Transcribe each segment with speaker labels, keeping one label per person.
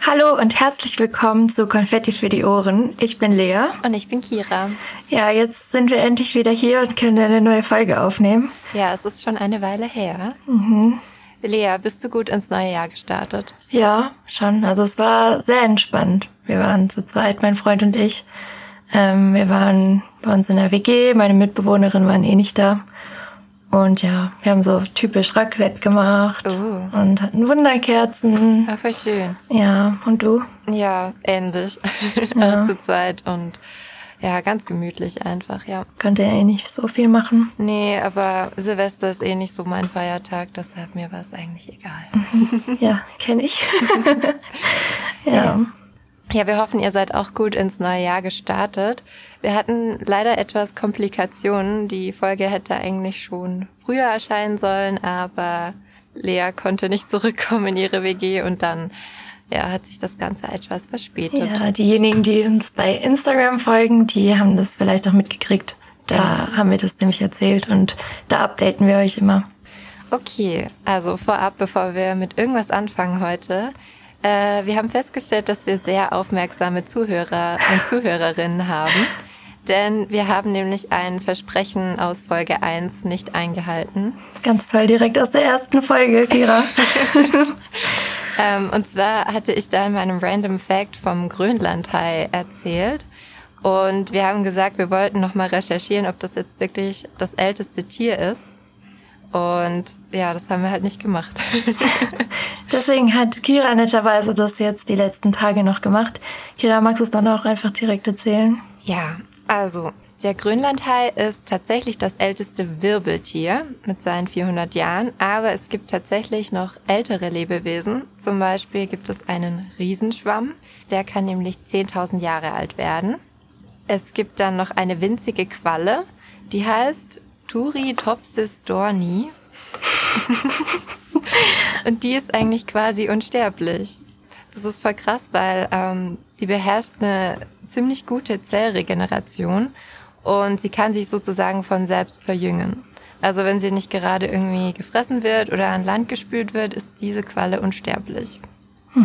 Speaker 1: Hallo und herzlich willkommen zu Konfetti für die Ohren. Ich bin Lea.
Speaker 2: Und ich bin Kira.
Speaker 1: Ja, jetzt sind wir endlich wieder hier und können eine neue Folge aufnehmen.
Speaker 2: Ja, es ist schon eine Weile her. Mhm. Lea, bist du gut ins neue Jahr gestartet?
Speaker 1: Ja, schon. Also es war sehr entspannt. Wir waren zu zweit, mein Freund und ich. Ähm, wir waren bei uns in der WG, meine Mitbewohnerin waren eh nicht da. Und ja, wir haben so typisch Raclette gemacht oh. und hatten Wunderkerzen.
Speaker 2: Ja, voll schön.
Speaker 1: Ja, und du?
Speaker 2: Ja, ähnlich. Ja. Auch zu zweit und ja, ganz gemütlich einfach, ja.
Speaker 1: Könnte ja eh nicht so viel machen.
Speaker 2: Nee, aber Silvester ist eh nicht so mein Feiertag, deshalb mir war es eigentlich egal.
Speaker 1: Mhm. ja, kenne ich.
Speaker 2: ja. ja. Ja, wir hoffen, ihr seid auch gut ins neue Jahr gestartet. Wir hatten leider etwas Komplikationen. Die Folge hätte eigentlich schon früher erscheinen sollen, aber Lea konnte nicht zurückkommen in ihre WG und dann ja, hat sich das Ganze etwas verspätet.
Speaker 1: Ja, diejenigen, die uns bei Instagram folgen, die haben das vielleicht auch mitgekriegt. Da haben wir das nämlich erzählt und da updaten wir euch immer.
Speaker 2: Okay, also vorab, bevor wir mit irgendwas anfangen heute, äh, wir haben festgestellt, dass wir sehr aufmerksame Zuhörer und Zuhörerinnen haben. Denn wir haben nämlich ein Versprechen aus Folge 1 nicht eingehalten.
Speaker 1: Ganz toll, direkt aus der ersten Folge, Kira.
Speaker 2: ähm, und zwar hatte ich da in meinem Random Fact vom Grönlandhai erzählt. Und wir haben gesagt, wir wollten nochmal recherchieren, ob das jetzt wirklich das älteste Tier ist. Und ja, das haben wir halt nicht gemacht.
Speaker 1: Deswegen hat Kira netterweise das jetzt die letzten Tage noch gemacht. Kira, magst du es dann auch einfach direkt erzählen?
Speaker 2: Ja, also der Grönlandhai ist tatsächlich das älteste Wirbeltier mit seinen 400 Jahren, aber es gibt tatsächlich noch ältere Lebewesen. Zum Beispiel gibt es einen Riesenschwamm, der kann nämlich 10.000 Jahre alt werden. Es gibt dann noch eine winzige Qualle, die heißt Turritopsis dorni. und die ist eigentlich quasi unsterblich. Das ist voll krass, weil ähm, die beherrscht eine ziemlich gute Zellregeneration und sie kann sich sozusagen von selbst verjüngen. Also wenn sie nicht gerade irgendwie gefressen wird oder an Land gespült wird, ist diese Qualle unsterblich.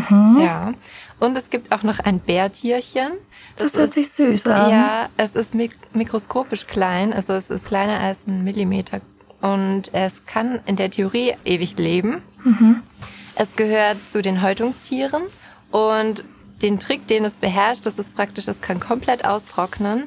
Speaker 2: Mhm. Ja. Und es gibt auch noch ein Bärtierchen.
Speaker 1: Das, das hört ist, sich süß an.
Speaker 2: Ja, es ist mik mikroskopisch klein, also es ist kleiner als ein Millimeter. Und es kann in der Theorie ewig leben. Mhm. Es gehört zu den Häutungstieren und den Trick, den es beherrscht, das ist praktisch, es kann komplett austrocknen.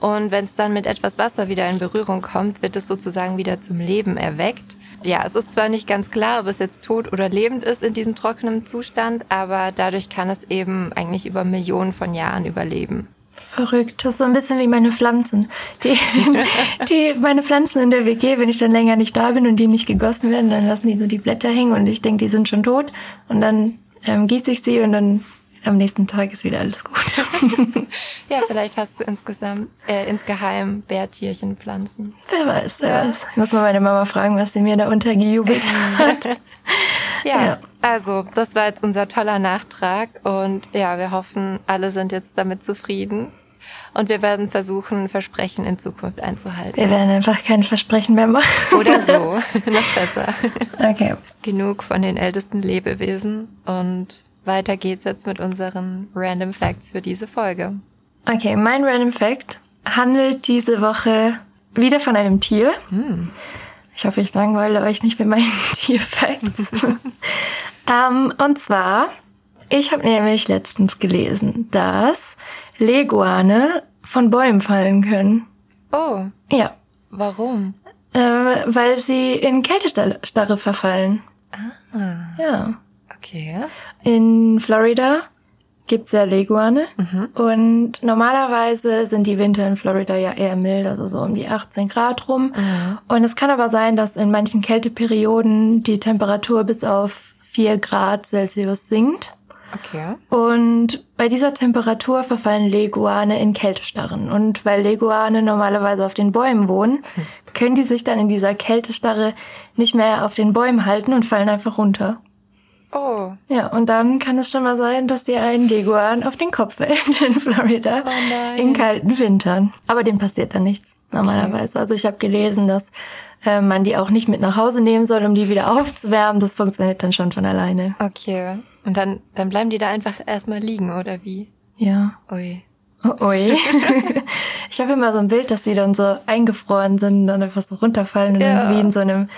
Speaker 2: Und wenn es dann mit etwas Wasser wieder in Berührung kommt, wird es sozusagen wieder zum Leben erweckt. Ja, es ist zwar nicht ganz klar, ob es jetzt tot oder lebend ist in diesem trockenen Zustand, aber dadurch kann es eben eigentlich über Millionen von Jahren überleben.
Speaker 1: Verrückt. Das ist so ein bisschen wie meine Pflanzen. Die, die, meine Pflanzen in der WG, wenn ich dann länger nicht da bin und die nicht gegossen werden, dann lassen die so die Blätter hängen und ich denke, die sind schon tot. Und dann ähm, gieße ich sie und dann am nächsten Tag ist wieder alles gut.
Speaker 2: ja, vielleicht hast du insgesamt äh, insgeheim Bärtierchen pflanzen.
Speaker 1: Wer weiß, wer ja. weiß. Ich muss mal meine Mama fragen, was sie mir da untergejubelt hat.
Speaker 2: ja, ja, also das war jetzt unser toller Nachtrag und ja, wir hoffen, alle sind jetzt damit zufrieden. Und wir werden versuchen, Versprechen in Zukunft einzuhalten.
Speaker 1: Wir werden einfach kein Versprechen mehr machen.
Speaker 2: Oder so. Noch besser.
Speaker 1: Okay.
Speaker 2: Genug von den ältesten Lebewesen und weiter geht's jetzt mit unseren Random Facts für diese Folge.
Speaker 1: Okay, mein Random Fact handelt diese Woche wieder von einem Tier. Hm. Ich hoffe, ich langweile euch nicht mit meinen Tierfacts. um, ähm, und zwar, ich habe nämlich letztens gelesen, dass Leguane von Bäumen fallen können.
Speaker 2: Oh.
Speaker 1: Ja.
Speaker 2: Warum?
Speaker 1: Äh, weil sie in Kältestarre verfallen.
Speaker 2: Ah.
Speaker 1: Ja.
Speaker 2: Okay.
Speaker 1: In Florida gibt's ja Leguane. Mhm. Und normalerweise sind die Winter in Florida ja eher mild, also so um die 18 Grad rum. Mhm. Und es kann aber sein, dass in manchen Kälteperioden die Temperatur bis auf 4 Grad Celsius sinkt.
Speaker 2: Okay.
Speaker 1: Und bei dieser Temperatur verfallen Leguane in Kältestarren. Und weil Leguane normalerweise auf den Bäumen wohnen, hm. können die sich dann in dieser Kältestarre nicht mehr auf den Bäumen halten und fallen einfach runter.
Speaker 2: Oh.
Speaker 1: Ja, und dann kann es schon mal sein, dass dir ein Leguan auf den Kopf fällt in Florida
Speaker 2: Oh nein.
Speaker 1: in kalten Wintern. Aber dem passiert dann nichts normalerweise. Also ich habe gelesen, dass äh, man die auch nicht mit nach Hause nehmen soll, um die wieder aufzuwärmen. Das funktioniert dann schon von alleine.
Speaker 2: Okay. Und dann, dann bleiben die da einfach erstmal liegen, oder wie?
Speaker 1: Ja.
Speaker 2: Ui.
Speaker 1: Oh, ui. ich habe immer so ein Bild, dass die dann so eingefroren sind und dann einfach so runterfallen und
Speaker 2: Ja.
Speaker 1: dann wie in so einem,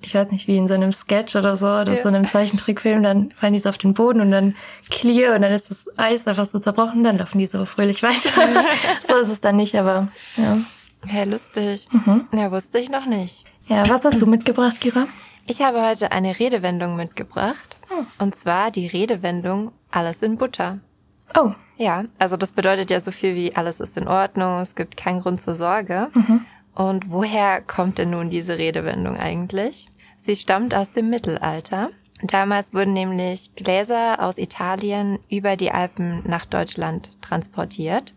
Speaker 1: ich weiß nicht, wie in so einem Sketch oder so, oder
Speaker 2: Ja.
Speaker 1: so einem Zeichentrickfilm, dann fallen die so auf den Boden und dann clear und dann ist das Eis einfach so zerbrochen, dann laufen die so fröhlich weiter. so ist es dann nicht, aber ja.
Speaker 2: Hey, lustig.
Speaker 1: Mhm.
Speaker 2: Ja, wusste ich noch nicht.
Speaker 1: Ja, was hast du mitgebracht, Kira?
Speaker 2: Ich habe heute eine Redewendung mitgebracht.
Speaker 1: Hm.
Speaker 2: Und zwar die Redewendung alles in Butter.
Speaker 1: Oh,
Speaker 2: Ja, also das bedeutet ja so viel wie alles ist in Ordnung, es gibt keinen Grund zur Sorge. Und woher kommt denn nun diese Redewendung eigentlich? Sie stammt aus dem Mittelalter. Damals wurden nämlich Gläser aus Italien über die Alpen nach Deutschland transportiert.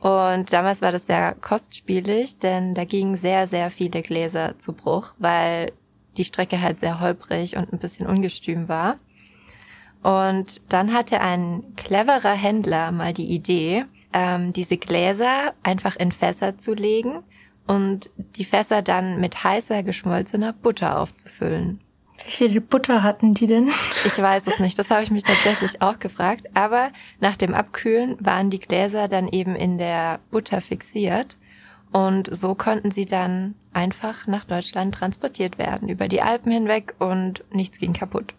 Speaker 2: Und damals war das sehr kostspielig, denn da gingen sehr, sehr viele Gläser zu Bruch, weil die Strecke halt sehr holprig und ein bisschen ungestüm war. Und dann hatte ein cleverer Händler mal die Idee, ähm, diese Gläser einfach in Fässer zu legen und die Fässer dann mit heißer geschmolzener Butter aufzufüllen.
Speaker 1: wie viel Butter hatten die denn?
Speaker 2: Ich weiß es nicht, das habe ich mich tatsächlich auch gefragt, aber nach dem Abkühlen waren die Gläser dann eben in der Butter fixiert und so konnten sie dann einfach nach Deutschland transportiert werden, über die Alpen hinweg und nichts ging kaputt.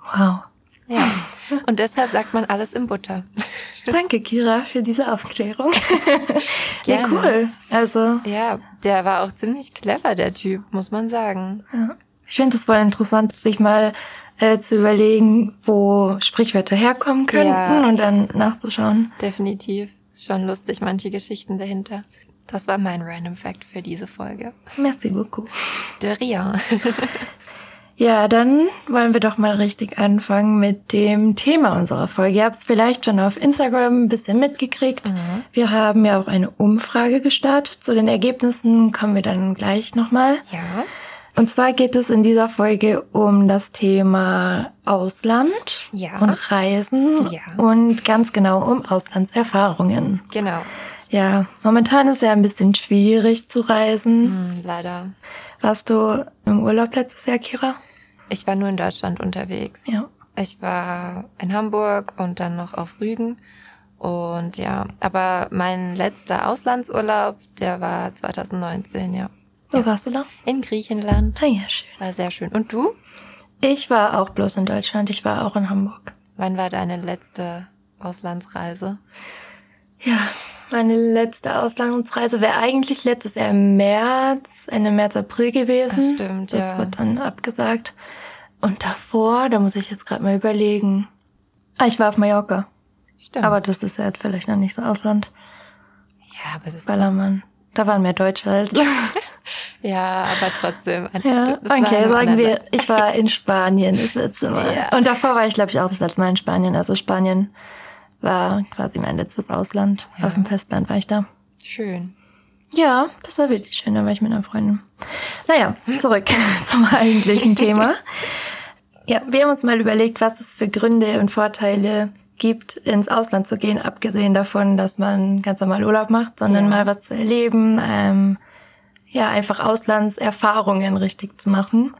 Speaker 1: Wow.
Speaker 2: Ja, und deshalb sagt man alles in Butter.
Speaker 1: Danke, Kira, für diese Aufklärung. ja, cool. Also,
Speaker 2: Ja, der war auch ziemlich clever, der Typ, muss man sagen.
Speaker 1: Ich finde es voll interessant, sich mal äh, zu überlegen, wo Sprichwörter herkommen könnten
Speaker 2: Ja.
Speaker 1: und dann nachzuschauen.
Speaker 2: Definitiv. Ist schon lustig, manche Geschichten dahinter. Das war mein Random Fact für diese Folge.
Speaker 1: Merci beaucoup.
Speaker 2: De rien.
Speaker 1: Ja, dann wollen wir doch mal richtig anfangen mit dem Thema unserer Folge. Ihr habt es vielleicht schon auf Instagram ein bisschen mitgekriegt. Wir haben ja auch eine Umfrage gestartet. Zu den Ergebnissen kommen wir dann gleich nochmal.
Speaker 2: Ja.
Speaker 1: Und zwar geht es in dieser Folge um das Thema Ausland
Speaker 2: Ja.
Speaker 1: und Reisen
Speaker 2: Ja.
Speaker 1: und ganz genau um Auslandserfahrungen.
Speaker 2: Genau.
Speaker 1: Ja, momentan ist ja ein bisschen schwierig zu reisen.
Speaker 2: Hm, leider.
Speaker 1: Warst du im Urlaub letztes Jahr, Kira?
Speaker 2: Ich war nur in Deutschland unterwegs.
Speaker 1: Ja.
Speaker 2: Ich war in Hamburg und dann noch auf Rügen. Und ja, aber mein letzter Auslandsurlaub, der war 2019, ja.
Speaker 1: Wo warst du da?
Speaker 2: In Griechenland.
Speaker 1: Ah ja, schön.
Speaker 2: War sehr schön. Und du?
Speaker 1: Ich war auch bloß in Deutschland. Ich war auch in Hamburg.
Speaker 2: Wann war deine letzte Auslandsreise?
Speaker 1: Ja, meine letzte Auslandsreise wäre eigentlich letztes Jahr im März, Ende März, April gewesen.
Speaker 2: Das stimmt,
Speaker 1: Das
Speaker 2: ja.
Speaker 1: wird dann abgesagt. Und davor, da muss ich jetzt gerade mal überlegen. Ah, ich war auf Mallorca.
Speaker 2: Stimmt.
Speaker 1: Aber das ist ja jetzt vielleicht noch nicht so Ausland.
Speaker 2: ja, aber das
Speaker 1: Ballermann. Da waren mehr Deutsche als.
Speaker 2: Ja, aber trotzdem.
Speaker 1: ja, okay, sagen wir, ich war in Spanien das letzte Mal.
Speaker 2: Ja.
Speaker 1: Und davor war ich, glaube ich, auch das letzte Mal in Spanien. Also Spanien war quasi mein letztes Ausland. Auf dem Festland war ich da.
Speaker 2: Schön.
Speaker 1: Ja, das war wirklich schön, da war ich mit einer Freundin. Naja, zurück zum eigentlichen Thema. Ja, wir haben uns mal überlegt, was es für Gründe und Vorteile gibt, ins Ausland zu gehen, abgesehen davon, dass man ganz normal Urlaub macht, sondern
Speaker 2: Ja.
Speaker 1: mal was zu erleben, ähm, ja, einfach Auslandserfahrungen richtig zu machen.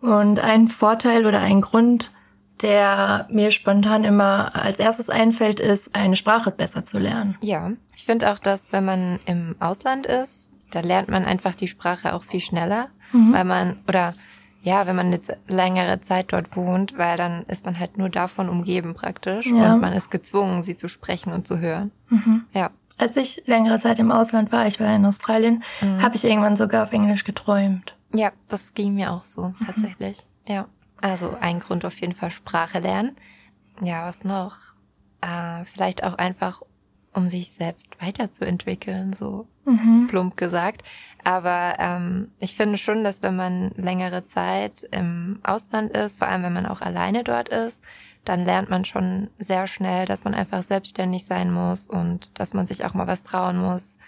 Speaker 1: Und ein Vorteil oder ein Grund, der mir spontan immer als erstes einfällt, ist, eine Sprache besser zu lernen.
Speaker 2: Ja, ich finde auch, dass wenn man im Ausland ist, da lernt man einfach die Sprache auch viel schneller, weil man, oder ja, wenn man jetzt längere Zeit dort wohnt, weil dann ist man halt nur davon umgeben praktisch
Speaker 1: Ja.
Speaker 2: und man ist gezwungen, sie zu sprechen und zu hören. Ja,
Speaker 1: Als ich längere Zeit im Ausland war, ich war in Australien, habe ich irgendwann sogar auf Englisch geträumt.
Speaker 2: ja, das ging mir auch so tatsächlich. Ja, also ein Grund auf jeden Fall Sprache lernen. Ja, was noch? Äh, vielleicht auch einfach, um sich selbst weiterzuentwickeln, so plump gesagt. Aber ähm, ich finde schon, dass wenn man längere Zeit im Ausland ist, vor allem wenn man auch alleine dort ist, dann lernt man schon sehr schnell, dass man einfach selbstständig sein muss und dass man sich auch mal was trauen muss.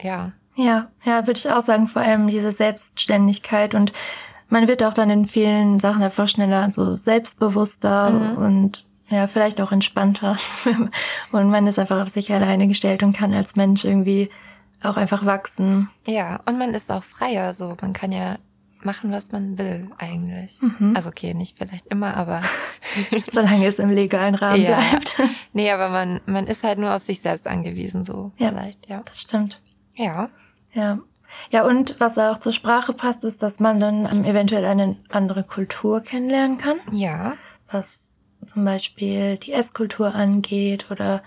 Speaker 2: Ja,
Speaker 1: Ja, ja, würde ich auch sagen, vor allem diese Selbstständigkeit und man wird auch dann in vielen Sachen einfach schneller so selbstbewusster mhm. und ja, vielleicht auch entspannter. und man ist einfach auf sich alleine gestellt und kann als Mensch irgendwie auch einfach wachsen.
Speaker 2: Ja, und man ist auch freier so. Man kann ja machen, was man will eigentlich. Mhm. Also okay, nicht vielleicht immer, aber
Speaker 1: solange es im legalen Rahmen ja. bleibt.
Speaker 2: Nee, aber man man ist halt nur auf sich selbst angewiesen so
Speaker 1: ja,
Speaker 2: vielleicht, ja.
Speaker 1: Das stimmt.
Speaker 2: Ja.
Speaker 1: Ja. Ja, und was auch zur Sprache passt, ist, dass man dann eventuell eine andere Kultur kennenlernen kann.
Speaker 2: Ja.
Speaker 1: Was zum Beispiel die Esskultur angeht oder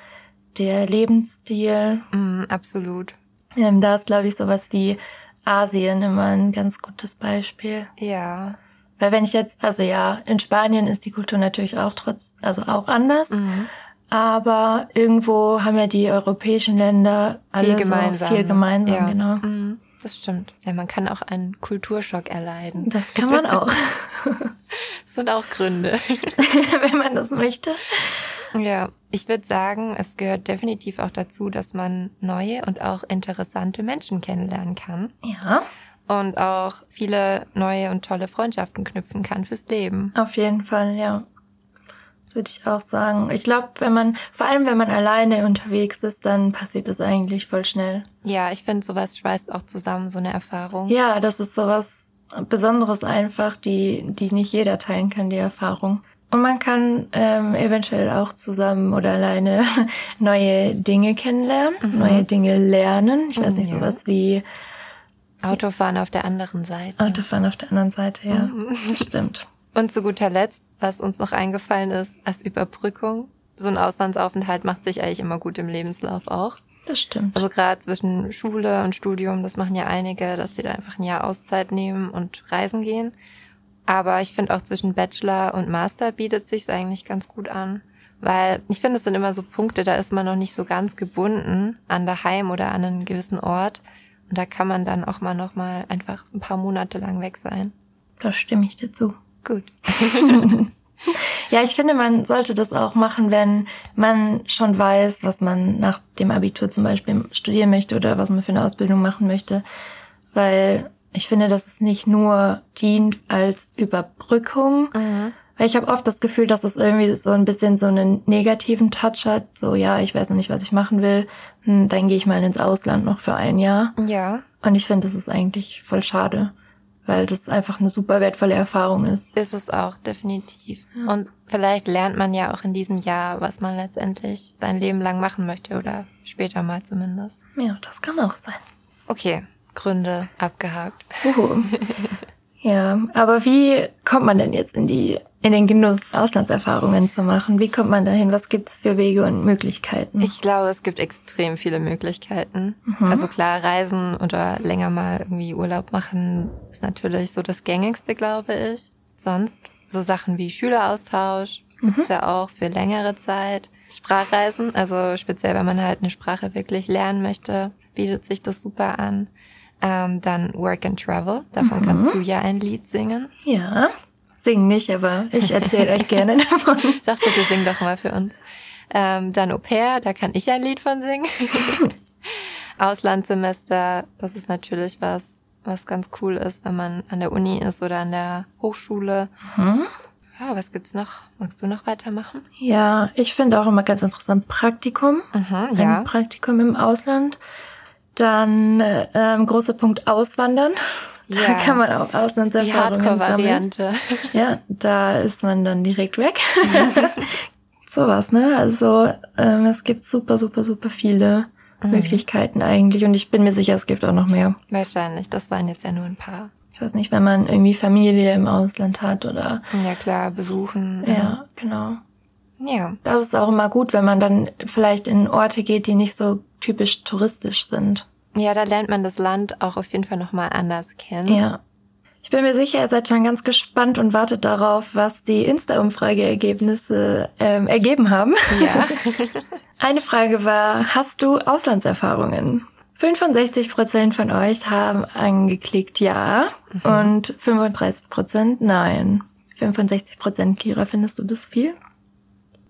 Speaker 1: der Lebensstil.
Speaker 2: Mm, absolut.
Speaker 1: Ähm, da ist, glaube ich, sowas wie Asien immer ein ganz gutes Beispiel.
Speaker 2: Ja.
Speaker 1: Weil wenn ich jetzt, also ja, in Spanien ist die Kultur natürlich auch trotz, also auch anders. Mhm. Aber irgendwo haben ja die europäischen Länder alle viel gemeinsam, so viel gemeinsam, ja. genau. Mhm,
Speaker 2: das stimmt. Ja, man kann auch einen Kulturschock erleiden.
Speaker 1: Das kann man auch.
Speaker 2: das sind auch Gründe.
Speaker 1: wenn man das möchte.
Speaker 2: Ja, ich würde sagen, es gehört definitiv auch dazu, dass man neue und auch interessante Menschen kennenlernen kann.
Speaker 1: Ja.
Speaker 2: Und auch viele neue und tolle Freundschaften knüpfen kann fürs Leben.
Speaker 1: Auf jeden Fall, ja. Das würde ich auch sagen. Ich glaube, wenn man, vor allem wenn man alleine unterwegs ist, dann passiert das eigentlich voll schnell.
Speaker 2: Ja, ich finde, sowas schweißt auch zusammen, so eine Erfahrung.
Speaker 1: Ja, das ist sowas Besonderes einfach, die, die nicht jeder teilen kann, die Erfahrung. Und man kann ähm, eventuell auch zusammen oder alleine neue Dinge kennenlernen, mhm. neue Dinge lernen. Ich weiß nicht, ja. sowas wie
Speaker 2: Autofahren auf der anderen Seite.
Speaker 1: Autofahren auf der anderen Seite, ja. Mhm. Stimmt.
Speaker 2: Und zu guter Letzt, was uns noch eingefallen ist, als Überbrückung. So ein Auslandsaufenthalt macht sich eigentlich immer gut im Lebenslauf auch.
Speaker 1: Das stimmt.
Speaker 2: Also gerade zwischen Schule und Studium, das machen ja einige, dass sie da einfach ein Jahr Auszeit nehmen und reisen gehen. Aber ich finde auch zwischen Bachelor und Master bietet sich's eigentlich ganz gut an. Weil ich finde, es sind immer so Punkte, da ist man noch nicht so ganz gebunden an daheim oder an einen gewissen Ort. Und da kann man dann auch mal noch mal einfach ein paar Monate lang weg sein.
Speaker 1: Da stimme ich dir zu.
Speaker 2: Gut.
Speaker 1: ja, ich finde, man sollte das auch machen, wenn man schon weiß, was man nach dem Abitur zum Beispiel studieren möchte oder was man für eine Ausbildung machen möchte. Weil ich finde, dass es nicht nur dient als Überbrückung, mhm. weil ich habe oft das Gefühl, dass es irgendwie so ein bisschen so einen negativen Touch hat. So, ja, ich weiß noch nicht, was ich machen will. Hm, dann gehe ich mal ins Ausland noch für ein Jahr.
Speaker 2: Ja.
Speaker 1: Und ich finde, das ist eigentlich voll schade, weil das einfach eine super wertvolle Erfahrung ist.
Speaker 2: Ist es auch, definitiv. Ja. Und vielleicht lernt man ja auch in diesem Jahr, was man letztendlich sein Leben lang machen möchte oder später mal zumindest.
Speaker 1: Ja, das kann auch sein.
Speaker 2: Okay, Gründe abgehakt.
Speaker 1: Uhu. Ja, aber wie kommt man denn jetzt in die in den Genuss, Auslandserfahrungen zu machen? Wie kommt man dahin? Was gibt's für Wege und Möglichkeiten?
Speaker 2: Ich glaube, es gibt extrem viele Möglichkeiten. Mhm. Also klar, reisen oder länger mal irgendwie Urlaub machen ist natürlich so das gängigste, glaube ich. Sonst so Sachen wie Schüleraustausch mhm. gibt's ja auch für längere Zeit. Sprachreisen, also speziell wenn man halt eine Sprache wirklich lernen möchte, bietet sich das super an. Ähm, dann Work and Travel, davon mhm. kannst du ja ein Lied singen.
Speaker 1: Ja, sing nicht, aber ich erzähle euch gerne davon.
Speaker 2: Doch, bitte sing doch mal für uns. Ähm, dann Au pair, da kann ich ein Lied von singen. Auslandssemester, das ist natürlich was, was ganz cool ist, wenn man an der Uni ist oder an der Hochschule. Mhm. Ja, was gibt's noch? Magst du noch weitermachen?
Speaker 1: Ja, ich finde auch immer ganz interessant Praktikum.
Speaker 2: Mhm, ja.
Speaker 1: Ein Praktikum im Ausland. Dann ähm, großer Punkt Auswandern. Da ja. kann man auch Auslandserfahrungen
Speaker 2: Die Hardcore-Variante.
Speaker 1: Ja, da ist man dann direkt weg. Sowas, ne? Also ähm, es gibt super, super, super viele mhm. Möglichkeiten eigentlich und ich bin mir sicher, es gibt auch noch mehr.
Speaker 2: Wahrscheinlich, das waren jetzt ja nur ein paar.
Speaker 1: Ich weiß nicht, wenn man irgendwie Familie im Ausland hat oder.
Speaker 2: Ja klar, besuchen.
Speaker 1: Ja, ja. genau.
Speaker 2: Ja.
Speaker 1: Das ist auch immer gut, wenn man dann vielleicht in Orte geht, die nicht so typisch touristisch sind.
Speaker 2: Ja, da lernt man das Land auch auf jeden Fall nochmal anders kennen.
Speaker 1: Ja. Ich bin mir sicher, ihr seid schon ganz gespannt und wartet darauf, was die Insta-Umfrageergebnisse ähm, ergeben haben.
Speaker 2: Ja.
Speaker 1: Eine Frage war, hast du Auslandserfahrungen? 65 Prozent von euch haben angeklickt Ja mhm. und 35 Prozent Nein. 65 Prozent, Kira, findest du das viel?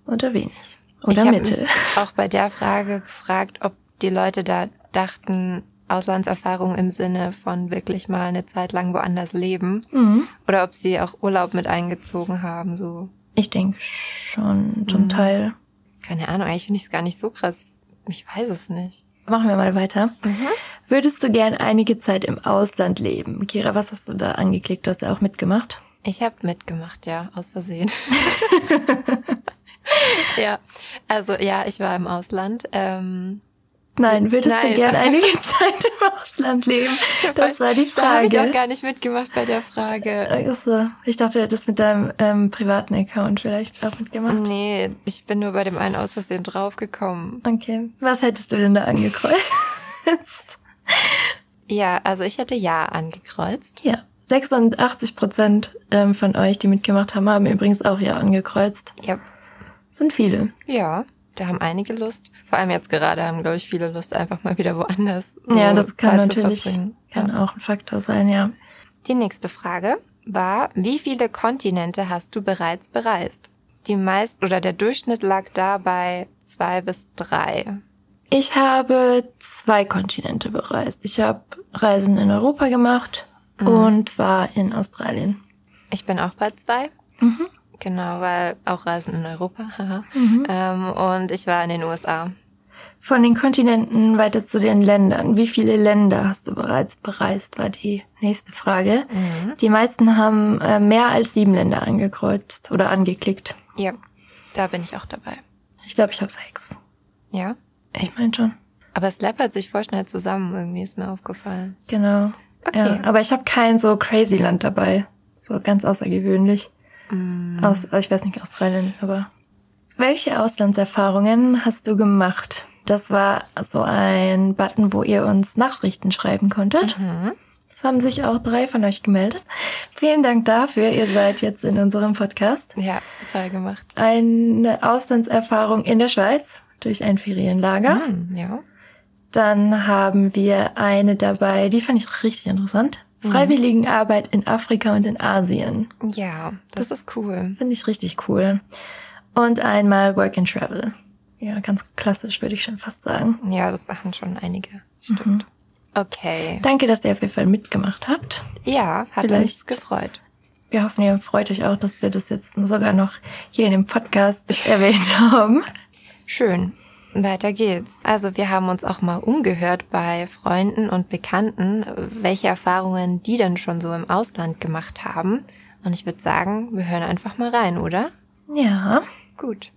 Speaker 1: Oder wenig? Oder
Speaker 2: ich
Speaker 1: Mittel?
Speaker 2: Mich auch bei der Frage gefragt, ob die Leute da dachten, Auslandserfahrung im Sinne von wirklich mal eine Zeit lang woanders leben. Mhm. Oder ob sie auch Urlaub mit eingezogen haben, so.
Speaker 1: Ich denke schon, zum mhm. Teil.
Speaker 2: Keine Ahnung, eigentlich finde ich es gar nicht so krass. Ich weiß es nicht.
Speaker 1: Machen wir mal weiter. Mhm. Würdest du gern einige Zeit im Ausland leben? Kira, was hast du da angeklickt? Du hast ja auch mitgemacht.
Speaker 2: Ich habe mitgemacht, ja, aus Versehen. ja, also ja, ich war im Ausland. Ähm,
Speaker 1: Nein, würdest Nein. du gern einige Zeit im Ausland leben? Das war die Frage. Da
Speaker 2: habe ich auch gar nicht mitgemacht bei der Frage.
Speaker 1: Also, ich dachte, du hättest mit deinem ähm, privaten Account vielleicht auch mitgemacht.
Speaker 2: Nee, ich bin nur bei dem einen aus Versehen draufgekommen.
Speaker 1: Okay. Was hättest du denn da angekreuzt?
Speaker 2: ja, also ich hätte Ja angekreuzt.
Speaker 1: Ja. 86 Prozent ähm, von euch, die mitgemacht haben, haben übrigens auch Ja angekreuzt.
Speaker 2: Ja.
Speaker 1: Sind viele.
Speaker 2: Ja, da haben einige Lust. Vor allem jetzt gerade haben, glaube ich, viele Lust, einfach mal wieder woanders.
Speaker 1: So ja, das kann Zeit natürlich, kann ja. auch ein Faktor sein, ja.
Speaker 2: Die nächste Frage war, wie viele Kontinente hast du bereits bereist? Die meist oder der Durchschnitt lag dabei zwei bis drei.
Speaker 1: Ich habe zwei Kontinente bereist. Ich habe Reisen in Europa gemacht mhm. und war in Australien.
Speaker 2: Ich bin auch bei zwei. Mhm. Genau, weil auch Reisen in Europa. mhm. ähm, und ich war in den USA.
Speaker 1: Von den Kontinenten weiter zu den Ländern. Wie viele Länder hast du bereits bereist, war die nächste Frage. Mhm. Die meisten haben äh, mehr als sieben Länder angekreuzt oder angeklickt.
Speaker 2: Ja, da bin ich auch dabei.
Speaker 1: Ich glaube, ich habe sechs.
Speaker 2: Ja?
Speaker 1: Ich meine schon.
Speaker 2: Aber es läppert sich voll schnell zusammen, irgendwie ist mir aufgefallen.
Speaker 1: Genau. Okay. Ja, aber ich habe kein so crazy Land dabei. So ganz außergewöhnlich. Mm. Aus, ich weiß nicht, Australien, aber. Welche Auslandserfahrungen hast du gemacht? Das war so ein Button, wo ihr uns Nachrichten schreiben konntet. Mhm. Das haben sich auch drei von euch gemeldet. Vielen Dank dafür. Ihr seid jetzt in unserem Podcast.
Speaker 2: Ja, toll gemacht.
Speaker 1: Eine Auslandserfahrung in der Schweiz durch ein Ferienlager.
Speaker 2: Mhm, ja.
Speaker 1: Dann haben wir eine dabei, die fand ich richtig interessant. Mhm. Freiwilligenarbeit in Afrika und in Asien.
Speaker 2: Ja, das, das ist cool.
Speaker 1: Finde ich richtig cool. Und einmal Work and Travel. Ja, ganz klassisch, würde ich schon fast sagen.
Speaker 2: Ja, das machen schon einige. Stimmt. Mhm. Okay.
Speaker 1: Danke, dass ihr auf jeden Fall mitgemacht habt.
Speaker 2: Ja, hat Vielleicht. uns gefreut.
Speaker 1: Wir hoffen, ihr freut euch auch, dass wir das jetzt sogar noch hier in dem Podcast erwähnt haben.
Speaker 2: Schön. Weiter geht's. Also wir haben uns auch mal umgehört bei Freunden und Bekannten, welche Erfahrungen die denn schon so im Ausland gemacht haben. Und ich würde sagen, wir hören einfach mal rein, oder?
Speaker 1: Ja.
Speaker 2: Gut.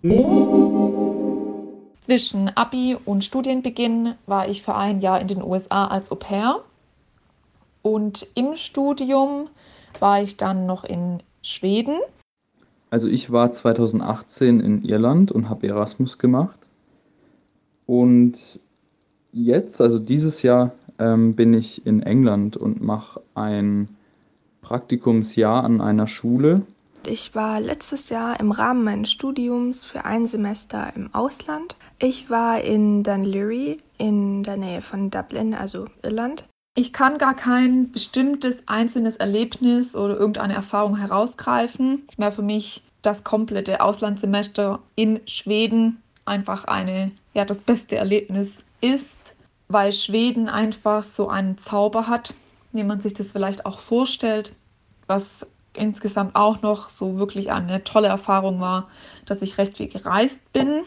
Speaker 3: Zwischen Abi und Studienbeginn war ich für ein Jahr in den USA als Au pair. Und im Studium war ich dann noch in Schweden.
Speaker 4: Also ich war 2018 in Irland und habe Erasmus gemacht. Und jetzt, also dieses Jahr, ähm, bin ich in England und mache ein Praktikumsjahr an einer Schule.
Speaker 5: Ich war letztes Jahr im Rahmen meines Studiums für ein Semester im Ausland. Ich war in Dunleary in der Nähe von Dublin, also Irland.
Speaker 3: Ich kann gar kein bestimmtes einzelnes Erlebnis oder irgendeine Erfahrung herausgreifen. War für mich das komplette Auslandssemester in Schweden einfach eine, ja, das beste Erlebnis ist, weil Schweden einfach so einen Zauber hat, wie man sich das vielleicht auch vorstellt, was insgesamt auch noch so wirklich eine tolle Erfahrung war, dass ich recht viel gereist bin.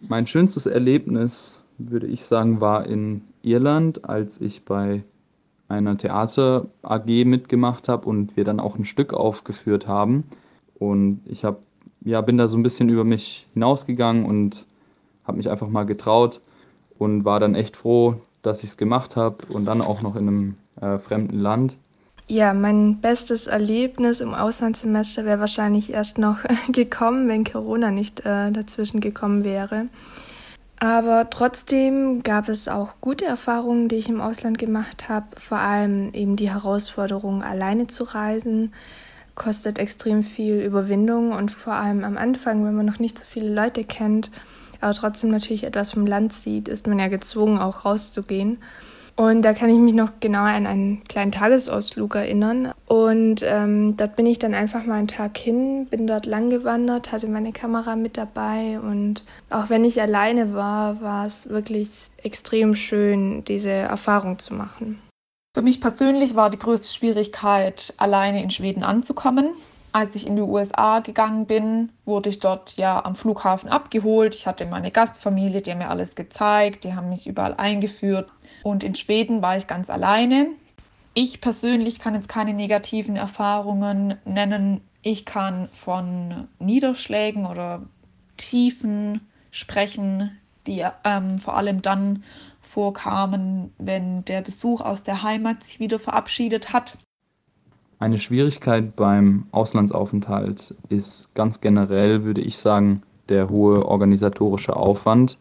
Speaker 4: Mein schönstes Erlebnis, würde ich sagen, war in Irland, als ich bei einer Theater AG mitgemacht habe und wir dann auch ein Stück aufgeführt haben. Und ich habe ja, bin da so ein bisschen über mich hinausgegangen und habe mich einfach mal getraut und war dann echt froh, dass ich es gemacht habe und dann auch noch in einem äh, fremden Land.
Speaker 5: Ja, mein bestes Erlebnis im Auslandssemester wäre wahrscheinlich erst noch gekommen, wenn Corona nicht äh, dazwischen gekommen wäre. Aber trotzdem gab es auch gute Erfahrungen, die ich im Ausland gemacht habe. Vor allem eben die Herausforderung, alleine zu reisen, kostet extrem viel Überwindung und vor allem am Anfang, wenn man noch nicht so viele Leute kennt, aber trotzdem natürlich etwas vom Land sieht, ist man ja gezwungen, auch rauszugehen. Und da kann ich mich noch genauer an einen kleinen Tagesausflug erinnern. Und ähm, dort bin ich dann einfach mal einen Tag hin, bin dort lang gewandert, hatte meine Kamera mit dabei. Und auch wenn ich alleine war, war es wirklich extrem schön, diese Erfahrung zu machen.
Speaker 3: Für mich persönlich war die größte Schwierigkeit, alleine in Schweden anzukommen. Als ich in die USA gegangen bin, wurde ich dort ja am Flughafen abgeholt. Ich hatte meine Gastfamilie, die haben mir alles gezeigt, die haben mich überall eingeführt. Und in Schweden war ich ganz alleine. Ich persönlich kann jetzt keine negativen Erfahrungen nennen. Ich kann von Niederschlägen oder Tiefen sprechen, die ähm, vor allem dann vorkamen, wenn der Besuch aus der Heimat sich wieder verabschiedet hat.
Speaker 4: Eine Schwierigkeit beim Auslandsaufenthalt ist ganz generell, würde ich sagen, der hohe organisatorische Aufwand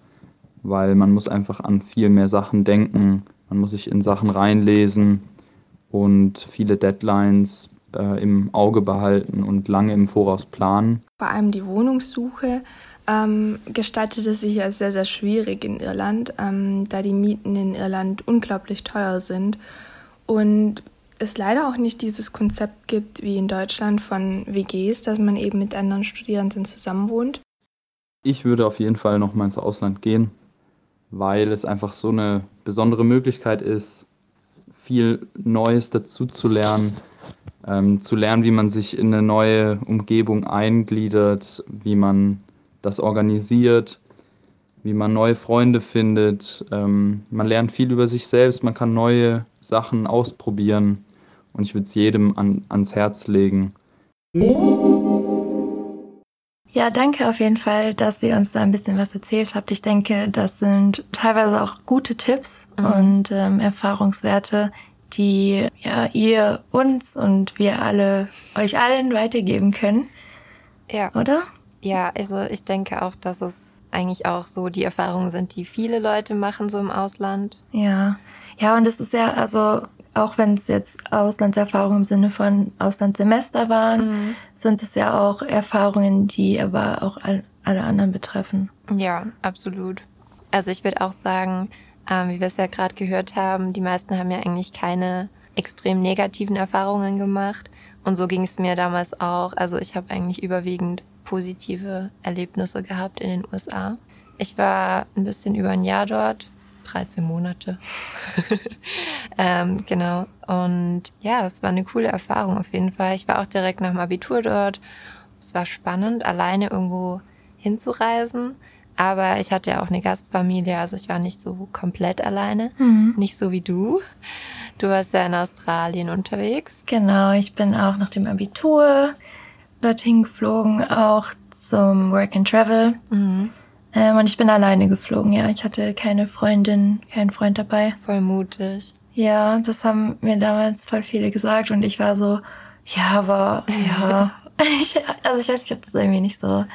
Speaker 4: weil man muss einfach an viel mehr Sachen denken, man muss sich in Sachen reinlesen und viele Deadlines äh, im Auge behalten und lange im Voraus planen.
Speaker 5: Vor allem die Wohnungssuche ähm, gestaltete sich als sehr, sehr schwierig in Irland, ähm, da die Mieten in Irland unglaublich teuer sind und es leider auch nicht dieses Konzept gibt wie in Deutschland von WGs, dass man eben mit anderen Studierenden zusammenwohnt.
Speaker 4: Ich würde auf jeden Fall noch mal ins Ausland gehen weil es einfach so eine besondere Möglichkeit ist, viel Neues dazu zu lernen, ähm, zu lernen, wie man sich in eine neue Umgebung eingliedert, wie man das organisiert, wie man neue Freunde findet. Ähm, man lernt viel über sich selbst, man kann neue Sachen ausprobieren und ich würde es jedem an, ans Herz legen.
Speaker 1: Ja, danke auf jeden Fall, dass ihr uns da ein bisschen was erzählt habt. Ich denke, das sind teilweise auch gute Tipps mhm. und ähm, Erfahrungswerte, die ja ihr uns und wir alle euch allen weitergeben können.
Speaker 2: Ja.
Speaker 1: Oder?
Speaker 2: Ja, also ich denke auch, dass es eigentlich auch so die Erfahrungen sind, die viele Leute machen so im Ausland.
Speaker 1: Ja. Ja, und es ist ja, also auch wenn es jetzt Auslandserfahrungen im Sinne von Auslandssemester waren, mhm. sind es ja auch Erfahrungen, die aber auch all, alle anderen betreffen.
Speaker 2: Ja, absolut. Also ich würde auch sagen, ähm, wie wir es ja gerade gehört haben, die meisten haben ja eigentlich keine extrem negativen Erfahrungen gemacht. Und so ging es mir damals auch. Also ich habe eigentlich überwiegend positive Erlebnisse gehabt in den USA. Ich war ein bisschen über ein Jahr dort, 13 Monate. ähm, genau. Und ja, es war eine coole Erfahrung auf jeden Fall. Ich war auch direkt nach dem Abitur dort. Es war spannend, alleine irgendwo hinzureisen. Aber ich hatte ja auch eine Gastfamilie, also ich war nicht so komplett alleine. Mhm. Nicht so wie du. Du warst ja in Australien unterwegs.
Speaker 1: Genau, ich bin auch nach dem Abitur dorthin geflogen, auch zum Work and Travel. Mhm. Ähm, und ich bin alleine geflogen, ja. Ich hatte keine Freundin, keinen Freund dabei.
Speaker 2: Voll mutig.
Speaker 1: Ja, das haben mir damals voll viele gesagt und ich war so, ja, aber ja. ich, also ich weiß, ich habe das irgendwie nicht so,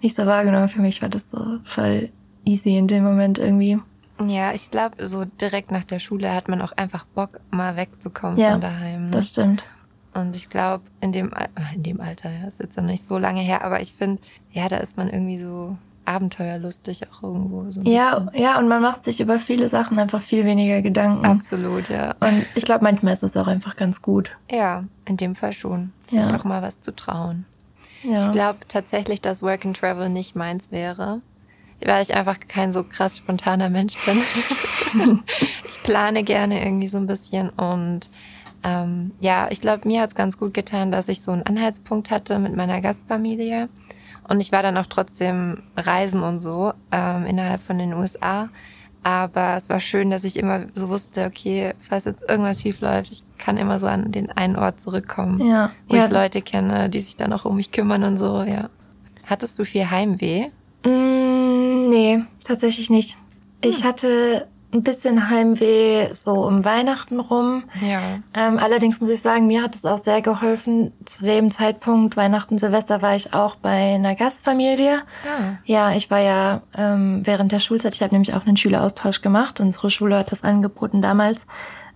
Speaker 1: nicht so wahrgenommen. Für mich war das so voll easy in dem Moment irgendwie.
Speaker 2: Ja, ich glaube, so direkt nach der Schule hat man auch einfach Bock, mal wegzukommen ja, von daheim.
Speaker 1: Ne? Das stimmt.
Speaker 2: Und ich glaube, in dem, in dem Alter, ja, ist jetzt noch nicht so lange her, aber ich finde, ja, da ist man irgendwie so abenteuerlustig auch irgendwo. So
Speaker 1: ja, bisschen. ja, und man macht sich über viele Sachen einfach viel weniger Gedanken.
Speaker 2: Absolut, ja.
Speaker 1: Und ich glaube, manchmal ist es auch einfach ganz gut.
Speaker 2: Ja, in dem Fall schon. Sich ja. auch mal was zu trauen. Ja. Ich glaube tatsächlich, dass Work and Travel nicht meins wäre, weil ich einfach kein so krass spontaner Mensch bin. ich plane gerne irgendwie so ein bisschen und ähm, ja, ich glaube, mir hat es ganz gut getan, dass ich so einen Anhaltspunkt hatte mit meiner Gastfamilie und ich war dann auch trotzdem reisen und so ähm, innerhalb von den USA. Aber es war schön, dass ich immer so wusste, okay, falls jetzt irgendwas schief läuft, ich kann immer so an den einen Ort zurückkommen, ja. wo ja. ich Leute kenne, die sich dann auch um mich kümmern und so, ja. Hattest du viel Heimweh?
Speaker 1: Mm, nee, tatsächlich nicht. Hm. Ich hatte ein bisschen Heimweh so um Weihnachten rum.
Speaker 2: Ja.
Speaker 1: Ähm, allerdings muss ich sagen, mir hat es auch sehr geholfen. Zu dem Zeitpunkt, Weihnachten, Silvester, war ich auch bei einer Gastfamilie.
Speaker 2: Ah.
Speaker 1: Ja, ich war ja ähm, während der Schulzeit, ich habe nämlich auch einen Schüleraustausch gemacht. Unsere Schule hat das angeboten damals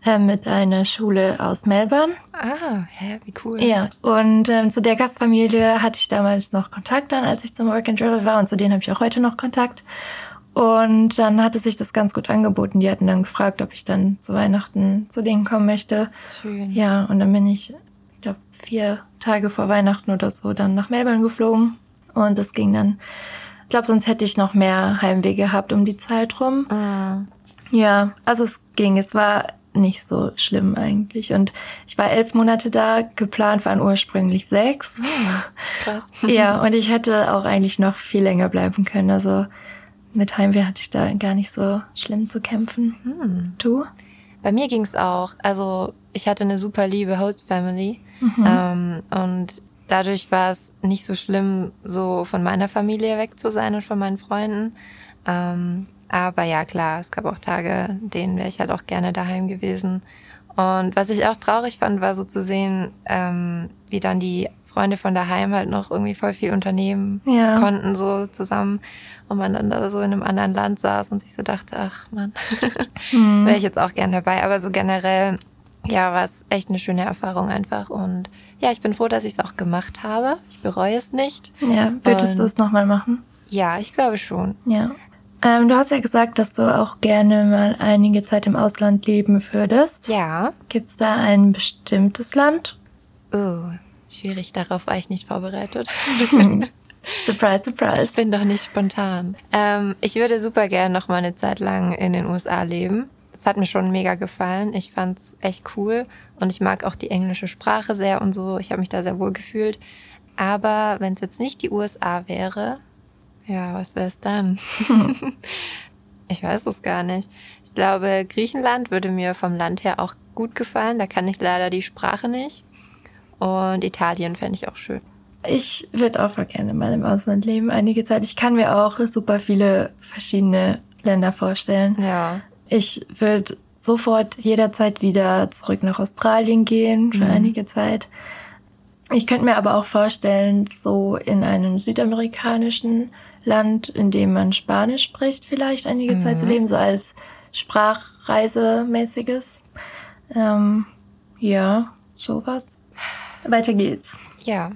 Speaker 1: äh, mit einer Schule aus Melbourne.
Speaker 2: Ah, hä, wie cool.
Speaker 1: Ja, und ähm, zu der Gastfamilie hatte ich damals noch Kontakt dann, als ich zum Work and Travel war und zu denen habe ich auch heute noch Kontakt. Und dann hatte sich das ganz gut angeboten. Die hatten dann gefragt, ob ich dann zu Weihnachten zu denen kommen möchte.
Speaker 2: Schön.
Speaker 1: Ja, und dann bin ich, ich glaube, vier Tage vor Weihnachten oder so dann nach Melbourne geflogen. Und es ging dann, ich glaube, sonst hätte ich noch mehr Heimweh gehabt um die Zeit rum.
Speaker 2: Mhm.
Speaker 1: Ja, also es ging. Es war nicht so schlimm eigentlich. Und ich war elf Monate da, geplant waren ursprünglich sechs.
Speaker 2: Krass.
Speaker 1: Ja, und ich hätte auch eigentlich noch viel länger bleiben können. Also mit Heimweh hatte ich da gar nicht so schlimm zu kämpfen.
Speaker 2: Hm.
Speaker 1: Du?
Speaker 2: Bei mir ging's auch. Also ich hatte eine super liebe Host Family ähm, und dadurch war es nicht so schlimm, so von meiner Familie weg zu sein und von meinen Freunden. Ähm, aber ja, klar, es gab auch Tage, denen wäre ich halt auch gerne daheim gewesen. Und was ich auch traurig fand, war so zu sehen, ähm, wie dann die Freunde von daheim halt noch irgendwie voll viel unternehmen
Speaker 1: Ja.
Speaker 2: konnten, so zusammen. Und man dann da so in einem anderen Land saß und sich so dachte, ach man,
Speaker 1: Mhm.
Speaker 2: wäre ich jetzt auch gern dabei. Aber so generell, ja, war es echt eine schöne Erfahrung einfach. Und ja, ich bin froh, dass ich es auch gemacht habe. Ich bereue es nicht.
Speaker 1: Ja, würdest du es nochmal machen?
Speaker 2: Ja, ich glaube schon.
Speaker 1: Ja. Ähm, du hast ja gesagt, dass du auch gerne mal einige Zeit im Ausland leben würdest.
Speaker 2: Ja.
Speaker 1: Gibt's da ein bestimmtes Land?
Speaker 2: Oh, schwierig, darauf war ich nicht vorbereitet.
Speaker 1: Surprise,
Speaker 2: Ich
Speaker 1: surprise.
Speaker 2: bin doch nicht spontan. Ähm, ich würde super gern noch mal eine Zeit lang in den USA leben. Es hat mir schon mega gefallen. Ich fand's echt cool und ich mag auch die englische Sprache sehr und so. Ich habe mich da sehr wohl gefühlt. Aber wenn es jetzt nicht die USA wäre, ja, was wäre es dann? ich weiß es gar nicht. Ich glaube, Griechenland würde mir vom Land her auch gut gefallen. Da kann ich leider die Sprache nicht. Und Italien fände ich auch schön.
Speaker 1: Ich würde auch voll gerne mal im Ausland leben, einige Zeit. Ich kann mir auch super viele verschiedene Länder vorstellen.
Speaker 2: Ja.
Speaker 1: Ich würde sofort jederzeit wieder zurück nach Australien gehen für einige Zeit. Ich könnte mir aber auch vorstellen, so in einem südamerikanischen Land, in dem man Spanisch spricht, vielleicht einige Zeit zu leben, so als Sprachreisemäßiges. Ähm, ja, sowas. Weiter geht's.
Speaker 2: Ja.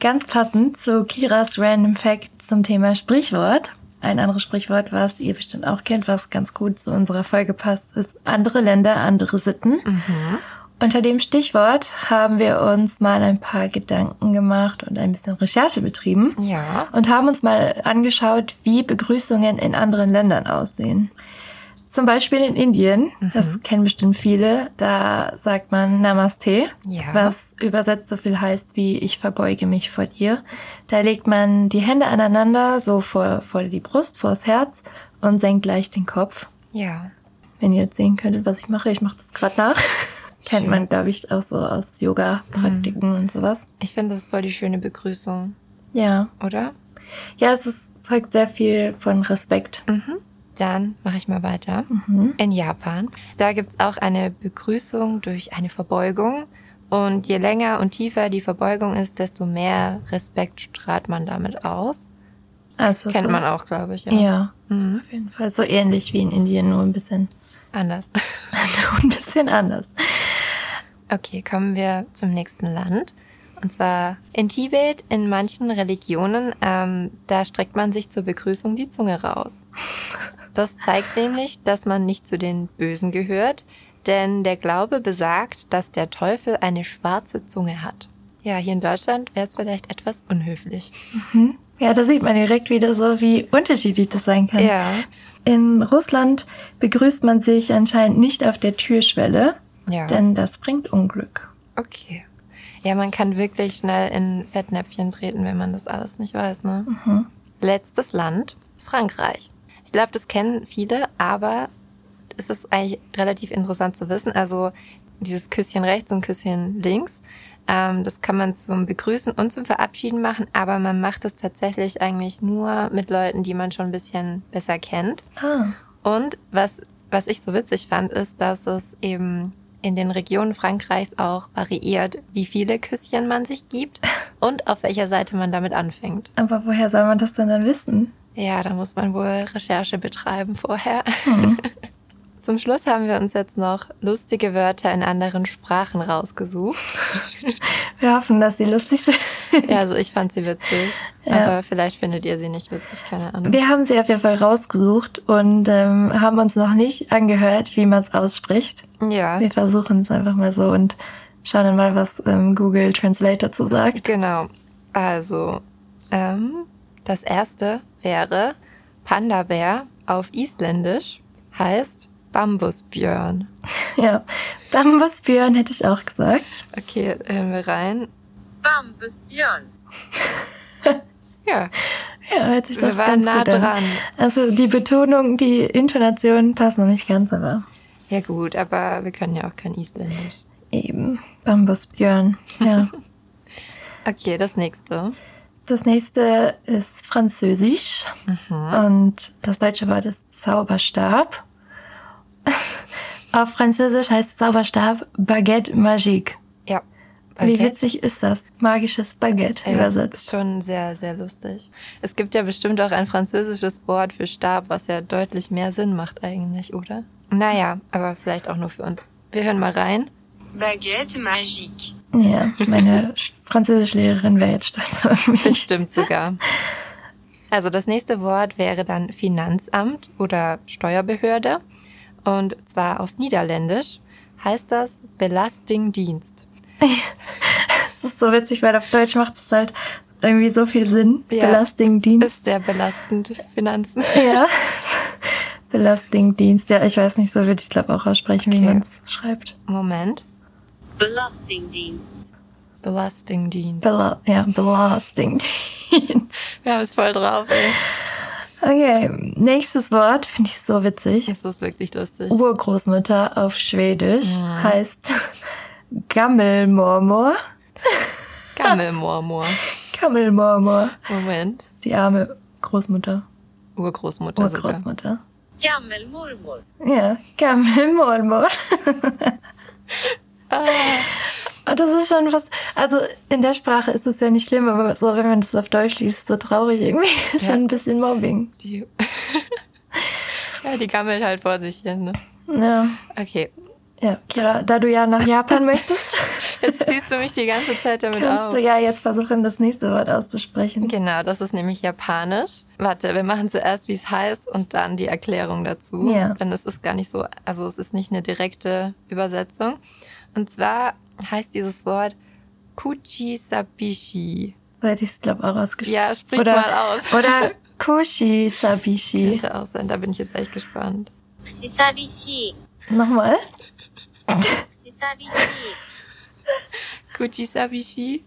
Speaker 1: Ganz passend zu Kiras Random Fact zum Thema Sprichwort. Ein anderes Sprichwort, was ihr bestimmt auch kennt, was ganz gut zu unserer Folge passt, ist andere Länder, andere Sitten. Unter dem Stichwort haben wir uns mal ein paar Gedanken gemacht und ein bisschen Recherche betrieben
Speaker 2: Ja.
Speaker 1: und haben uns mal angeschaut, wie Begrüßungen in anderen Ländern aussehen. Zum Beispiel in Indien, das kennen bestimmt viele, da sagt man Namaste,
Speaker 2: Ja.
Speaker 1: was übersetzt so viel heißt wie ich verbeuge mich vor dir. Da legt man die Hände aneinander, so vor, vor die Brust, vors Herz und senkt leicht den Kopf.
Speaker 2: Ja.
Speaker 1: Wenn ihr jetzt sehen könntet, was ich mache, ich mache das gerade nach. Kennt man, glaube ich, auch so aus Yoga-Praktiken und sowas.
Speaker 2: Ich finde, das ist voll die schöne Begrüßung,
Speaker 1: Ja.
Speaker 2: oder?
Speaker 1: Ja, es ist, zeugt sehr viel von Respekt.
Speaker 2: Dann mache ich mal weiter. In Japan. Da gibt's auch eine Begrüßung durch eine Verbeugung. Und je länger und tiefer die Verbeugung ist, desto mehr Respekt strahlt man damit aus.
Speaker 1: Also
Speaker 2: Kennt
Speaker 1: so,
Speaker 2: man auch, glaube ich. Ja.
Speaker 1: Ja,
Speaker 2: Mhm.
Speaker 1: auf jeden Fall. So ähnlich wie in Indien, nur ein bisschen,
Speaker 2: Anders.
Speaker 1: nur ein bisschen anders.
Speaker 2: Okay, kommen wir zum nächsten Land. Und zwar in Tibet, in manchen Religionen, ähm, da streckt man sich zur Begrüßung die Zunge raus. Das zeigt nämlich, dass man nicht zu den Bösen gehört, denn der Glaube besagt, dass der Teufel eine schwarze Zunge hat. Ja, hier in Deutschland wäre es vielleicht etwas unhöflich.
Speaker 1: Ja, da sieht man direkt wieder so, wie unterschiedlich das sein kann.
Speaker 2: Ja.
Speaker 1: In Russland begrüßt man sich anscheinend nicht auf der Türschwelle,
Speaker 2: Ja.
Speaker 1: denn das bringt Unglück.
Speaker 2: Okay. Ja, man kann wirklich schnell in Fettnäpfchen treten, wenn man das alles nicht weiß, ne? Letztes Land, Frankreich. Ich glaube, das kennen viele, aber es ist eigentlich relativ interessant zu wissen. Also dieses Küsschen rechts und Küsschen links, ähm, das kann man zum Begrüßen und zum Verabschieden machen, aber man macht es tatsächlich eigentlich nur mit Leuten, die man schon ein bisschen besser kennt.
Speaker 1: Ah,
Speaker 2: Und was, was ich so witzig fand, ist, dass es eben in den Regionen Frankreichs auch variiert, wie viele Küsschen man sich gibt und auf welcher Seite man damit anfängt.
Speaker 1: aber woher soll man das denn dann wissen?
Speaker 2: Ja, da muss man wohl Recherche betreiben vorher. Zum Schluss haben wir uns jetzt noch lustige Wörter in anderen Sprachen rausgesucht.
Speaker 1: Wir hoffen, dass sie lustig sind.
Speaker 2: Ja, also ich fand sie witzig. Ja. Aber vielleicht findet ihr sie nicht witzig, keine Ahnung.
Speaker 1: Wir haben sie auf jeden Fall rausgesucht und ähm, haben uns noch nicht angehört, wie man es ausspricht.
Speaker 2: Ja.
Speaker 1: Wir versuchen es einfach mal so und schauen dann mal, was ähm, Google Translate dazu sagt.
Speaker 2: Genau. Also, ähm, das erste wäre Panda-Bär auf Isländisch heißt Bambusbjörn.
Speaker 1: Ja, Bambusbjörn hätte ich auch gesagt.
Speaker 2: Okay, hören wir rein.
Speaker 6: Bambusbjörn.
Speaker 2: ja.
Speaker 1: Ja, hört sich doch
Speaker 2: wir waren
Speaker 1: ganz
Speaker 2: nah
Speaker 1: gut an.
Speaker 2: dran.
Speaker 1: Also die Betonung, die Intonation passt noch nicht ganz, aber
Speaker 2: Ja gut, aber wir können ja auch kein Isländisch.
Speaker 1: eben. Bambusbjörn, ja.
Speaker 2: Okay, das nächste.
Speaker 1: Das nächste ist Französisch und das deutsche Wort ist Zauberstab. Auf Französisch heißt Zauberstab Baguette Magique.
Speaker 2: Ja.
Speaker 1: Wie
Speaker 2: Okay.
Speaker 1: witzig ist das? Magisches Baguette
Speaker 2: Ja, das ist
Speaker 1: übersetzt.
Speaker 2: schon sehr, sehr lustig. Es gibt ja bestimmt auch ein französisches Wort für Stab, was ja deutlich mehr Sinn macht eigentlich, oder? Naja, aber vielleicht auch nur für uns. Wir hören mal rein.
Speaker 6: Baguette magique.
Speaker 1: Ja, meine Sch- Französischlehrerin wäre jetzt stolz auf mich.
Speaker 2: Bestimmt sogar. Also das nächste Wort wäre dann Finanzamt oder Steuerbehörde. Und zwar auf Niederländisch heißt das Belastingdienst.
Speaker 1: Das ist so witzig, weil auf Deutsch macht es halt irgendwie so viel Sinn.
Speaker 2: Ja.
Speaker 1: Belastingdienst.
Speaker 2: Ist sehr belastend Finanzen.
Speaker 1: Ja. Belastingdienst. Ja, ich weiß nicht, so würde ich es glaube auch aussprechen, wie
Speaker 2: Okay.
Speaker 1: man es schreibt.
Speaker 2: Moment.
Speaker 6: Belastingdienst.
Speaker 2: Belastingdienst.
Speaker 1: Bela ja, Belastingdienst.
Speaker 2: Wir haben es voll drauf, ey.
Speaker 1: Okay, nächstes Wort finde ich so witzig.
Speaker 2: Das ist wirklich lustig.
Speaker 1: Urgroßmutter auf Schwedisch
Speaker 2: Mhm.
Speaker 1: heißt Gammelmormor.
Speaker 2: Gammelmormor.
Speaker 1: Gammelmormor.
Speaker 2: Moment.
Speaker 1: Die arme Großmutter.
Speaker 2: Urgroßmutter.
Speaker 1: Urgroßmutter.
Speaker 6: Gammelmormor.
Speaker 1: Ja, Gammelmormor.
Speaker 2: Ah.
Speaker 1: Und das ist schon was, also in der Sprache ist es ja nicht schlimm, aber so, wenn man das auf Deutsch liest, so traurig irgendwie, ist
Speaker 2: Ja.
Speaker 1: schon ein bisschen Mobbing.
Speaker 2: Die, ja, die gammelt halt vor sich hin. Ne?
Speaker 1: Ja.
Speaker 2: Okay,
Speaker 1: Ja, Kira, da du ja nach Japan möchtest,
Speaker 2: jetzt ziehst du mich die ganze Zeit damit
Speaker 1: kannst
Speaker 2: auf.
Speaker 1: du ja jetzt versuchen, das nächste Wort auszusprechen.
Speaker 2: Genau, das ist nämlich Japanisch. Warte, wir machen zuerst, wie es heißt und dann die Erklärung dazu.
Speaker 1: Ja.
Speaker 2: Denn es ist gar nicht so, also es ist nicht eine direkte Übersetzung. Und zwar heißt dieses Wort Kuchisabishi.
Speaker 1: So hätte ich es, glaube ich, auch ausgesprochen.
Speaker 2: Ja, sprich mal aus.
Speaker 1: Oder Kushisabishi.
Speaker 2: Könnte auch sein, da bin ich jetzt echt gespannt.
Speaker 6: Kuchisabishi.
Speaker 1: Nochmal?
Speaker 6: Kuchisabishi.
Speaker 2: Kuchisabishi.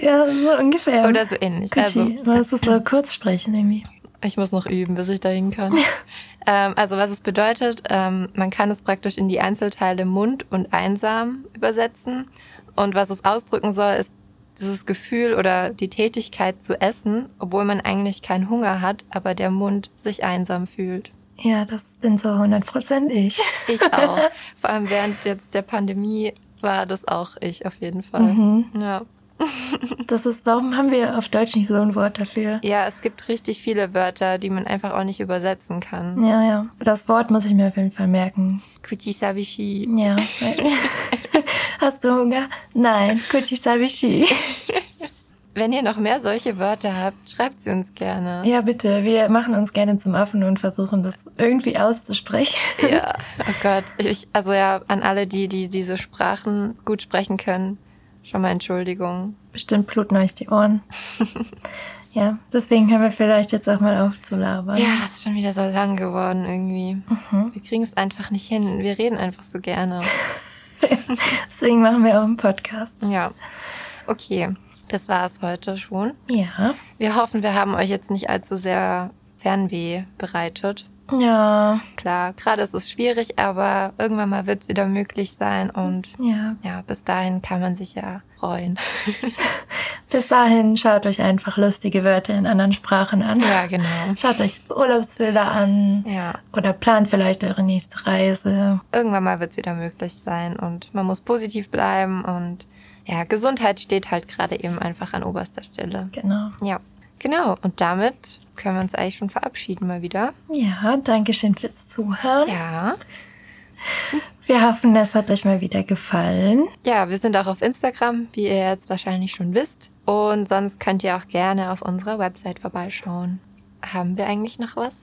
Speaker 1: Ja, so ungefähr.
Speaker 2: Oder so ähnlich.
Speaker 1: Kuchi.
Speaker 2: Also.
Speaker 1: musst es so kurz sprechen, irgendwie?
Speaker 2: Ich muss noch üben, bis ich dahin kann. ähm, also was es bedeutet, ähm, man kann es praktisch in die Einzelteile Mund und einsam übersetzen. Und was es ausdrücken soll, ist dieses Gefühl oder die Tätigkeit zu essen, obwohl man eigentlich keinen Hunger hat, aber der Mund sich einsam fühlt.
Speaker 1: Ja, das bin so 100% ich.
Speaker 2: Ich auch. Vor allem während jetzt der Pandemie war das auch ich auf jeden Fall.
Speaker 1: Mhm.
Speaker 2: Ja.
Speaker 1: Das ist, warum haben wir auf Deutsch nicht so ein Wort dafür?
Speaker 2: ja, es gibt richtig viele Wörter, die man einfach auch nicht übersetzen kann.
Speaker 1: Ja, ja. Das Wort muss ich mir auf jeden Fall merken.
Speaker 2: Kuchisabishi.
Speaker 1: Ja. Hast du Hunger? Nein. Kuchi Sabishi.
Speaker 2: Wenn ihr noch mehr solche Wörter habt, schreibt sie uns gerne.
Speaker 1: Ja, bitte. Wir machen uns gerne zum Affen und versuchen das irgendwie auszusprechen.
Speaker 2: Ja, oh Gott. Ich, also ja, an alle, die, die diese Sprachen gut sprechen können, schon mal Entschuldigung.
Speaker 1: Bestimmt bluten euch die Ohren. Ja, deswegen können wir vielleicht jetzt auch mal aufzulabern.
Speaker 2: Ja, das ist schon wieder so lang geworden irgendwie. Wir kriegen es einfach nicht hin. Wir reden einfach so gerne.
Speaker 1: Deswegen machen wir auch einen Podcast.
Speaker 2: Ja. Okay, das war es heute schon.
Speaker 1: Ja.
Speaker 2: Wir hoffen, wir haben euch jetzt nicht allzu sehr Fernweh bereitet.
Speaker 1: Ja.
Speaker 2: Klar, gerade ist es schwierig, aber irgendwann mal wird es wieder möglich sein und
Speaker 1: Ja.
Speaker 2: ja, bis dahin kann man sich ja freuen.
Speaker 1: Bis dahin schaut euch einfach lustige Wörter in anderen Sprachen an.
Speaker 2: Ja, genau.
Speaker 1: Schaut euch Urlaubsbilder an.
Speaker 2: Ja.
Speaker 1: Oder plant vielleicht eure nächste Reise.
Speaker 2: irgendwann mal wird es wieder möglich sein und man muss positiv bleiben und ja, Gesundheit steht halt gerade eben einfach an oberster Stelle.
Speaker 1: Genau.
Speaker 2: Ja, genau. Und damit können wir uns eigentlich schon verabschieden mal wieder.
Speaker 1: Ja, danke schön fürs Zuhören.
Speaker 2: Ja.
Speaker 1: Wir hoffen, es hat euch mal wieder gefallen.
Speaker 2: Ja, wir sind auch auf Instagram, wie ihr jetzt wahrscheinlich schon wisst. Und sonst könnt ihr auch gerne auf unserer Website vorbeischauen. Haben wir eigentlich noch was?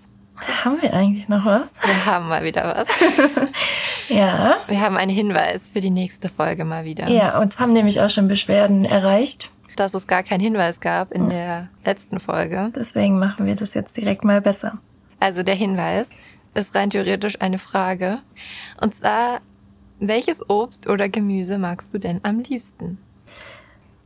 Speaker 1: Haben wir eigentlich noch was?
Speaker 2: Wir haben mal wieder was.
Speaker 1: Ja.
Speaker 2: Wir haben einen Hinweis für die nächste Folge mal wieder.
Speaker 1: Ja, uns haben nämlich auch schon Beschwerden erreicht.
Speaker 2: Dass es gar keinen Hinweis gab in der letzten Folge.
Speaker 1: Deswegen machen wir das jetzt direkt mal besser.
Speaker 2: Also der Hinweis ist rein theoretisch eine Frage. Und zwar, welches Obst oder Gemüse magst du denn am liebsten?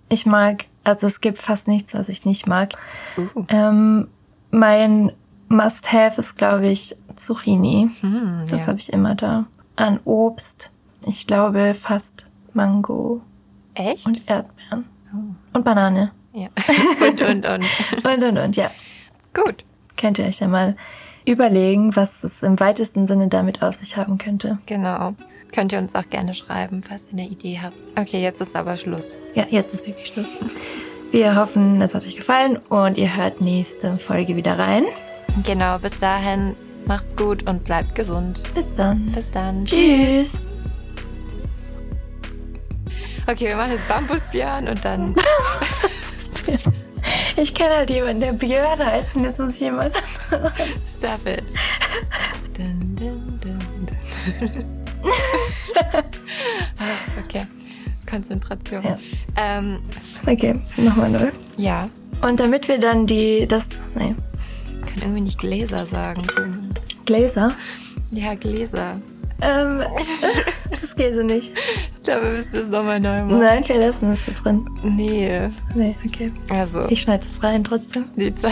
Speaker 1: Ich mag, also es gibt fast nichts, was ich nicht mag.
Speaker 2: Uh.
Speaker 1: Ähm, mein Must-Have ist, glaube ich, Zucchini.
Speaker 2: Hm,
Speaker 1: Das
Speaker 2: ja.
Speaker 1: habe ich immer da. An Obst, ich glaube fast Mango
Speaker 2: Echt?
Speaker 1: und Erdbeeren. Und Banane.
Speaker 2: Ja. Und, und, und.
Speaker 1: Und, und, und, ja.
Speaker 2: Gut.
Speaker 1: Könnt ihr euch ja mal überlegen, was es im weitesten Sinne damit auf sich haben könnte.
Speaker 2: Genau. Könnt ihr uns auch gerne schreiben, falls ihr eine Idee habt. Okay, jetzt ist aber Schluss.
Speaker 1: Ja, jetzt ist wirklich Schluss. Wir hoffen, es hat euch gefallen und ihr hört nächste Folge wieder rein.
Speaker 2: Genau, bis dahin macht's gut und bleibt gesund.
Speaker 1: Bis dann.
Speaker 2: Bis dann.
Speaker 1: Tschüss.
Speaker 2: Okay, wir machen jetzt Bambusbjörn und dann.
Speaker 1: Ich kenne halt jemanden, der Björn heißt und jetzt muss ich jemand.
Speaker 2: Stop it. Dun, dun, dun, okay. Konzentration.
Speaker 1: Ja.
Speaker 2: Ähm,
Speaker 1: Okay, nochmal neu.
Speaker 2: ja.
Speaker 1: Und damit wir dann die, das, nee,
Speaker 2: Ich kann irgendwie nicht Gläser sagen.
Speaker 1: Gläser.
Speaker 2: Ja, Gläser.
Speaker 1: Ähm, das geht so nicht.
Speaker 2: Ich glaube, wir müssen das nochmal neu machen.
Speaker 1: Nein, wir lassen das so drin.
Speaker 2: Nee.
Speaker 1: Nee, okay.
Speaker 2: Also,
Speaker 1: Ich schneide das rein trotzdem.
Speaker 2: die zwei.